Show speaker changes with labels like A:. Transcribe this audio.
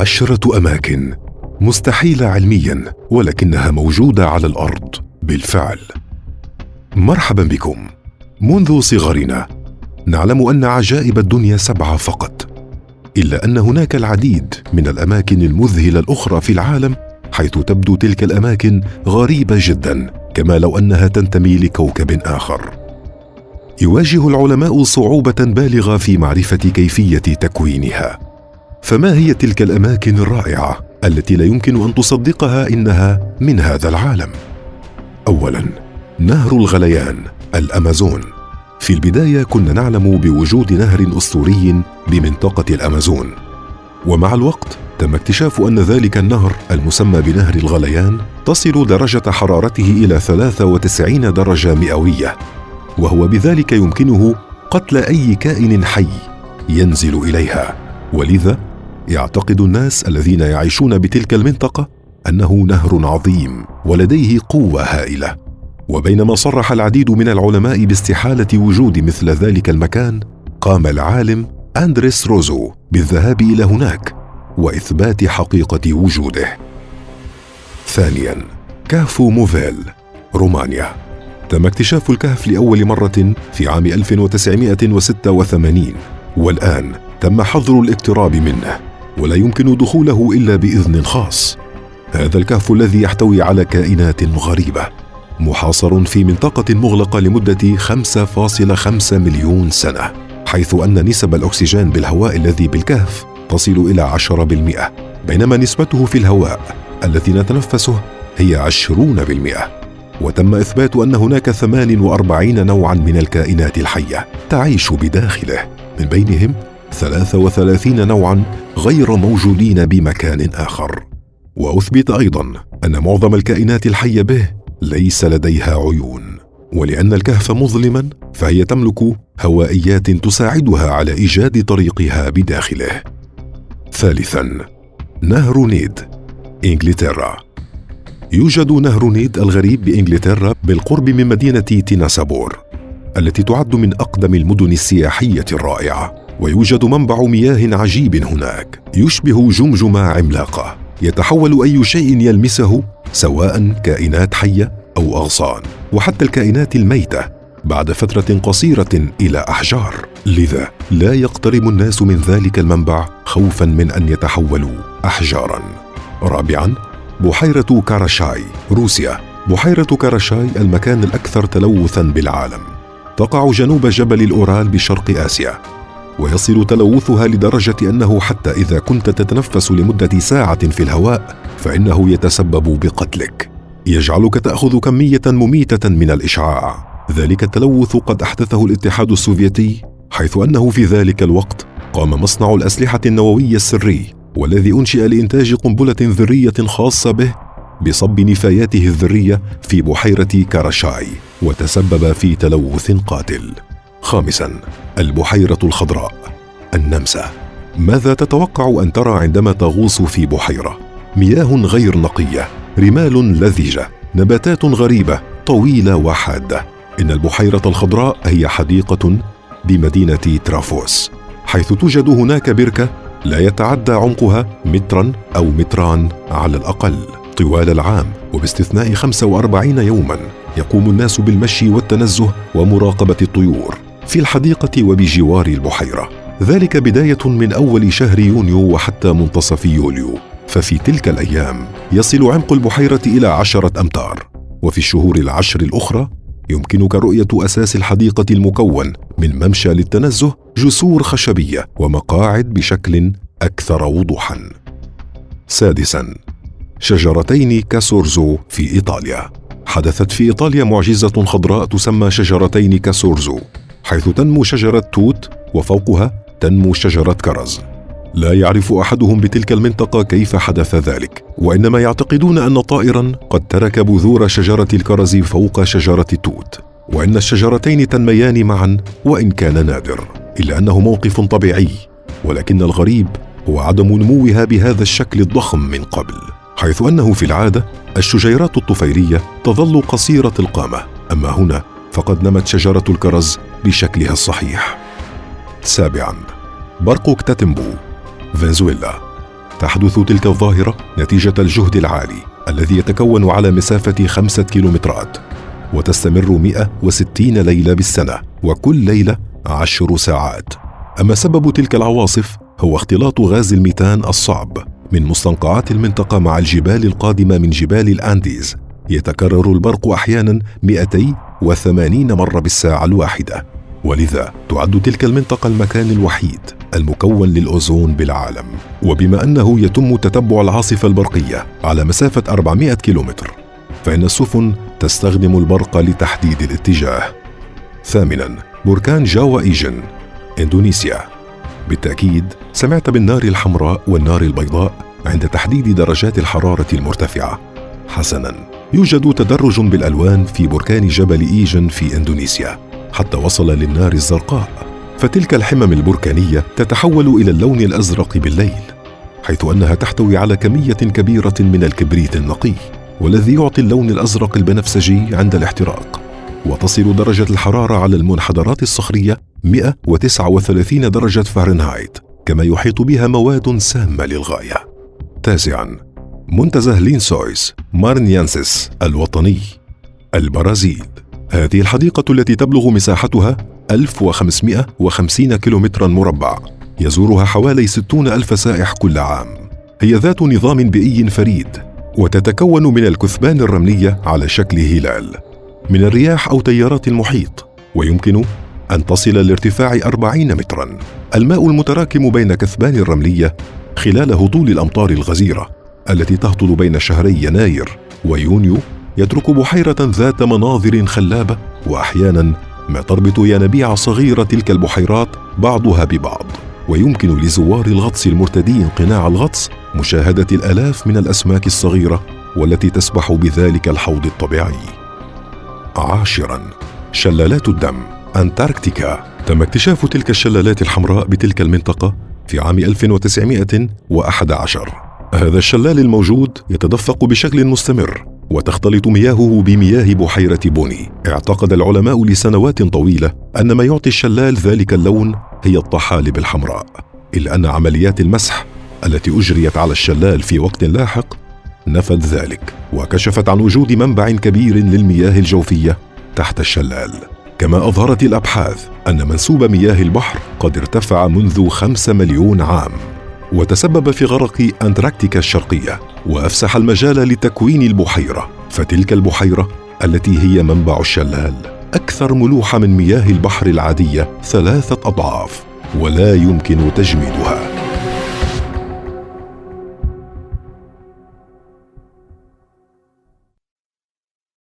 A: عشرة أماكن مستحيلة علميا ولكنها موجودة على الأرض بالفعل. مرحبا بكم. منذ صغرنا نعلم أن عجائب الدنيا سبعة فقط. إلا أن هناك العديد من الأماكن المذهلة الأخرى في العالم حيث تبدو تلك الأماكن غريبة جدا كما لو أنها تنتمي لكوكب آخر. يواجه العلماء صعوبة بالغة في معرفة كيفية تكوينها. فما هي تلك الأماكن الرائعة التي لا يمكن أن تصدقها إنها من هذا العالم؟ اولا نهر الغليان الأمازون. في البداية كنا نعلم بوجود نهر أسطوري بمنطقة الأمازون. ومع الوقت تم اكتشاف أن ذلك النهر المسمى بنهر الغليان تصل درجة حرارته إلى 93 درجة مئوية وهو بذلك يمكنه قتل أي كائن حي ينزل إليها. ولذا يعتقد الناس الذين يعيشون بتلك المنطقة أنه نهر عظيم ولديه قوة هائلة. وبينما صرح العديد من العلماء باستحالة وجود مثل ذلك المكان قام العالم أندريس روزو بالذهاب إلى هناك وإثبات حقيقة وجوده. ثانيا كهف موفيل رومانيا. تم اكتشاف الكهف لأول مرة في عام 1986 والآن تم حظر الاقتراب منه. ولا يمكن دخوله إلا بإذن خاص. هذا الكهف الذي يحتوي على كائنات غريبة محاصر في منطقة مغلقة لمدة 5.5 مليون سنة حيث أن نسب الأكسجين بالهواء الذي بالكهف تصل إلى 10% بينما نسبته في الهواء الذي نتنفسه هي 20% وتم إثبات أن هناك 48 نوعا من الكائنات الحية تعيش بداخله من بينهم 33 نوعا غير موجودين بمكان آخر. وأثبت أيضا أن معظم الكائنات الحية به ليس لديها عيون ولأن الكهف مظلما فهي تملك هوائيات تساعدها على إيجاد طريقها بداخله. ثالثا نهر نيد إنجلترا. يوجد نهر نيد الغريب بإنجلترا بالقرب من مدينة تيناسابور التي تعد من أقدم المدن السياحية الرائعة. ويوجد منبع مياه عجيب هناك يشبه جمجمه عملاقة يتحول أي شيء يلمسه سواء كائنات حية أو أغصان وحتى الكائنات الميتة بعد فترة قصيرة إلى أحجار. لذا لا يقترب الناس من ذلك المنبع خوفا من أن يتحولوا احجارا. رابعا بحيرة كاراشاي روسيا. بحيرة كاراشاي المكان الأكثر تلوثا بالعالم. تقع جنوب جبل الأورال بشرق آسيا. ويصل تلوثها لدرجة أنه حتى إذا كنت تتنفس لمدة ساعة في الهواء فإنه يتسبب بقتلك. يجعلك تأخذ كمية مميتة من الإشعاع. ذلك التلوث قد أحدثه الاتحاد السوفيتي حيث أنه في ذلك الوقت قام مصنع الأسلحة النوويه السري والذي أنشئ لإنتاج قنبلة ذرية خاصة به بصب نفاياته الذرية في بحيرة كاراشاي وتسبب في تلوث قاتل. خامسا البحيرة الخضراء. النمسا. ماذا تتوقع أن ترى عندما تغوص في بحيرة؟ مياه غير نقية، رمال لذيجة، نباتات غريبة طويلة وحادة. إن البحيرة الخضراء هي حديقة بمدينة ترافوس، حيث توجد هناك بركة لا يتعدى عمقها مترا أو متران على الأقل. طوال العام وباستثناء 45 يوما يقوم الناس بالمشي والتنزه ومراقبة الطيور. في الحديقة وبجوار البحيرة. ذلك بداية من أول شهر يونيو وحتى منتصف يوليو. ففي تلك الأيام يصل عمق البحيرة إلى عشرة أمتار. وفي الشهور العشر الأخرى يمكنك رؤية أساس الحديقة المكون من ممشى للتنزه جسور خشبية ومقاعد بشكل أكثر وضوحا. سادسا شجرتين كاسورزو في إيطاليا. حدثت في إيطاليا معجزة خضراء تسمى شجرتين كاسورزو. حيث تنمو شجرة توت وفوقها تنمو شجرة كرز. لا يعرف أحدهم بتلك المنطقة كيف حدث ذلك وإنما يعتقدون أن طائرا قد ترك بذور شجرة الكرز فوق شجرة التوت وإن الشجرتين تنميان معا وإن كان نادر إلا أنه موقف طبيعي ولكن الغريب هو عدم نموها بهذا الشكل الضخم من قبل حيث أنه في العادة الشجيرات الطفيليه تظل قصيرة القامة أما هنا فقد نمت شجرة الكرز بشكلها الصحيح. سابعا. برق كتاتمبو فنزويلا. تحدث تلك الظاهرة نتيجة الجهد العالي الذي يتكون على مسافة خمسة كيلومترات وتستمر 160 ليلة بالسنة وكل ليلة عشر ساعات. أما سبب تلك العواصف هو اختلاط غاز الميثان الصعب من مستنقعات المنطقة مع الجبال القادمة من جبال الأنديز. يتكرر البرق أحيانا 280 مرة بالساعة الواحدة. ولذا تعد تلك المنطقة المكان الوحيد المكون للأوزون بالعالم. وبما أنه يتم تتبع العاصفة البرقية على مسافة 400 كيلومتر فإن السفن تستخدم البرق لتحديد الاتجاه. ثامنا بركان جاوا إيجن إندونيسيا. بالتأكيد سمعت بالنار الحمراء والنار البيضاء عند تحديد درجات الحرارة المرتفعة. حسنا. يوجد تدرج بالألوان في بركان جبل إيجن في إندونيسيا حتى وصل للنار الزرقاء. فتلك الحمم البركانية تتحول إلى اللون الأزرق بالليل حيث أنها تحتوي على كمية كبيرة من الكبريت النقي والذي يعطي اللون الأزرق البنفسجي عند الاحتراق. وتصل درجة الحرارة على المنحدرات الصخرية 139 درجة فahrenheit كما يحيط بها مواد سامة للغاية. تاسعا. منتزه لينسويس مارنيانسيس الوطني البرازيل. هذه الحديقة التي تبلغ مساحتها 1550 كيلومترا مربع يزورها حوالي 60 ألف سائح كل عام. هي ذات نظام بيئي فريد وتتكون من الكثبان الرملية على شكل هلال من الرياح أو تيارات المحيط ويمكن أن تصل لارتفاع 40 مترا. الماء المتراكم بين كثبان الرملية خلال هطول الأمطار الغزيرة. التي تهطل بين شهري يناير ويونيو يترك بحيرة ذات مناظر خلابة وأحيانا ما تربط ينابيع صغيرة تلك البحيرات بعضها ببعض. ويمكن لزوار الغطس المرتدين قناع الغطس مشاهدة الآلاف من الأسماك الصغيرة والتي تسبح بذلك الحوض الطبيعي. عاشرا. شلالات الدم. أنتاركتيكا. تم اكتشاف تلك الشلالات الحمراء بتلك المنطقة في عام 1911 هذا الشلال الموجود يتدفق بشكل مستمر وتختلط مياهه بمياه بحيرة بوني. اعتقد العلماء لسنوات طويلة أن ما يعطي الشلال ذلك اللون هي الطحالب الحمراء. إلا أن عمليات المسح التي أجريت على الشلال في وقت لاحق نفت ذلك وكشفت عن وجود منبع كبير للمياه الجوفية تحت الشلال. كما أظهرت الأبحاث أن منسوب مياه البحر قد ارتفع منذ خمسة مليون عام. وتسبب في غرق أنتراكتيكا الشرقية وأفسح المجال لتكوين البحيرة. فتلك البحيرة التي هي منبع الشلال أكثر ملوحة من مياه البحر العادية ثلاثة أضعاف ولا يمكن تجميدها.